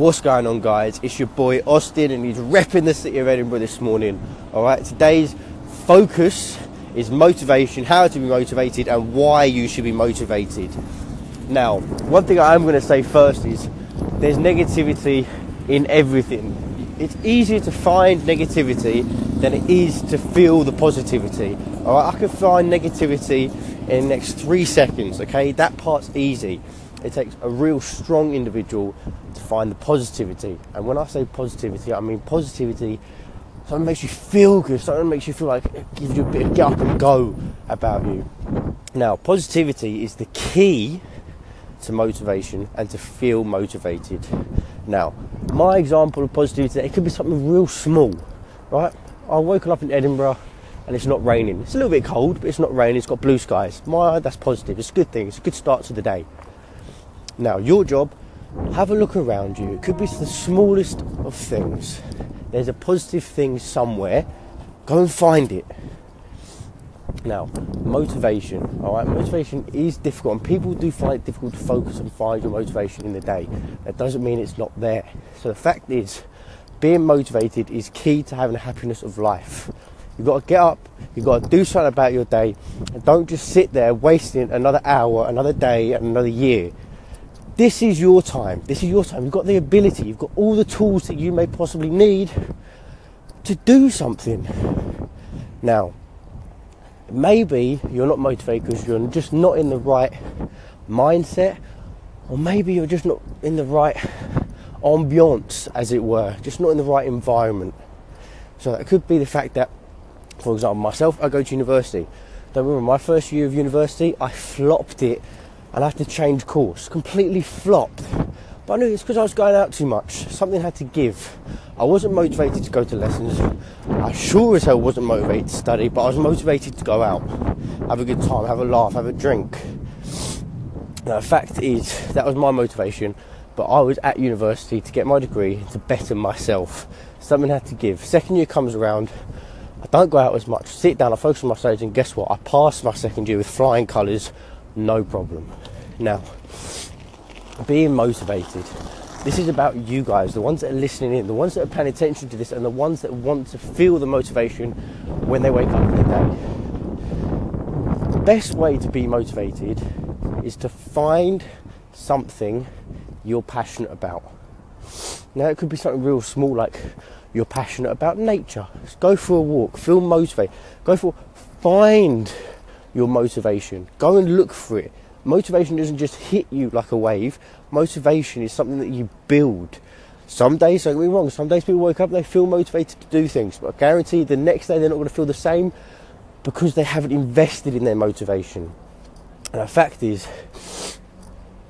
What's going on, guys? It's your boy Austin, and he's repping the city of Edinburgh this morning. All right, today's focus is motivation, how to be motivated, and why you should be motivated. Now, one thing I'm going to say first is there's negativity in everything. It's easier to find negativity than it is to feel the positivity. All right, I can find negativity in the next three seconds. Okay, that part's easy. It takes a real strong individual to find the positivity. And when I say positivity, I mean positivity something makes you feel good, something makes you feel like it gives you a bit of get up and go about you. Now, positivity is the key to motivation and to feel motivated. Now, my example of positivity, it could be something real small, right? I woke up in Edinburgh and it's not raining. It's a little bit cold, but it's not raining. It's got blue skies. My, that's positive. It's a good thing. It's a good start to the day. Now, your job, have a look around you. It could be the smallest of things. There's a positive thing somewhere. Go and find it. Now, motivation. All right, motivation is difficult, and people do find it difficult to focus and find your motivation in the day. That doesn't mean it's not there. So the fact is, being motivated is key to having the happiness of life. You've got to get up, you've got to do something about your day, and don't just sit there wasting another hour, another day, and another year this is your time. This is your time. You've got the ability, you've got all the tools that you may possibly need to do something. Now, maybe you're not motivated because you're just not in the right mindset, or maybe you're just not in the right ambiance, as it were, just not in the right environment. So it could be the fact that, for example, myself, I go to university. Don't remember my first year of university, I flopped it and I had to change course. Completely flopped. But I knew it's because I was going out too much. Something had to give. I wasn't motivated to go to lessons. I sure as hell wasn't motivated to study, but I was motivated to go out, have a good time, have a laugh, have a drink. Now, the fact is, that was my motivation, but I was at university to get my degree to better myself. Something had to give. Second year comes around, I don't go out as much, sit down, I focus on my studies, and guess what? I passed my second year with flying colours no problem. Now, being motivated. This is about you guys, the ones that are listening in, the ones that are paying attention to this, and the ones that want to feel the motivation when they wake up in the day. The best way to be motivated is to find something you're passionate about. Now, it could be something real small, like you're passionate about nature. Just go for a walk, feel motivated. Go for find your motivation. Go and look for it. Motivation doesn't just hit you like a wave. Motivation is something that you build. Some days, don't get me wrong, some days people wake up, and they feel motivated to do things, but I guarantee the next day they're not going to feel the same because they haven't invested in their motivation. And the fact is,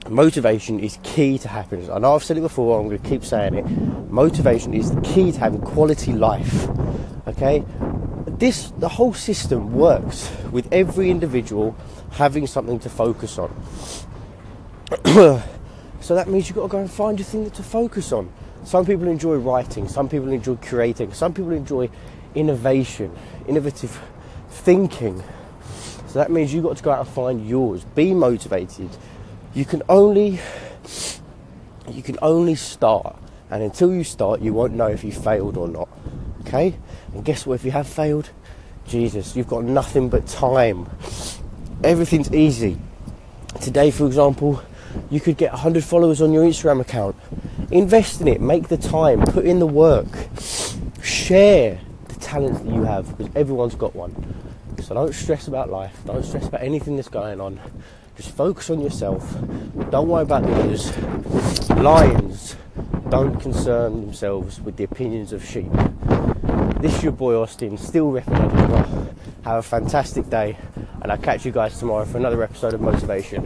motivation is key to happiness. I know I've said it before, I'm going to keep saying it. Motivation is the key to having quality life. Okay? This the whole system works with every individual having something to focus on. so that means you've got to go and find your thing to focus on. Some people enjoy writing, some people enjoy creating, some people enjoy innovation, innovative thinking. So that means you've got to go out and find yours. Be motivated. You can only you can only start and until you start you won't know if you failed or not. Okay? And guess what? If you have failed, Jesus, you've got nothing but time. Everything's easy. Today, for example, you could get 100 followers on your Instagram account. Invest in it, make the time, put in the work, share the talents that you have because everyone's got one. So don't stress about life, don't stress about anything that's going on. Just focus on yourself. Don't worry about the others. Lions don't concern themselves with the opinions of sheep. This is your boy Austin, still repping. Have a fantastic day, and I'll catch you guys tomorrow for another episode of Motivation.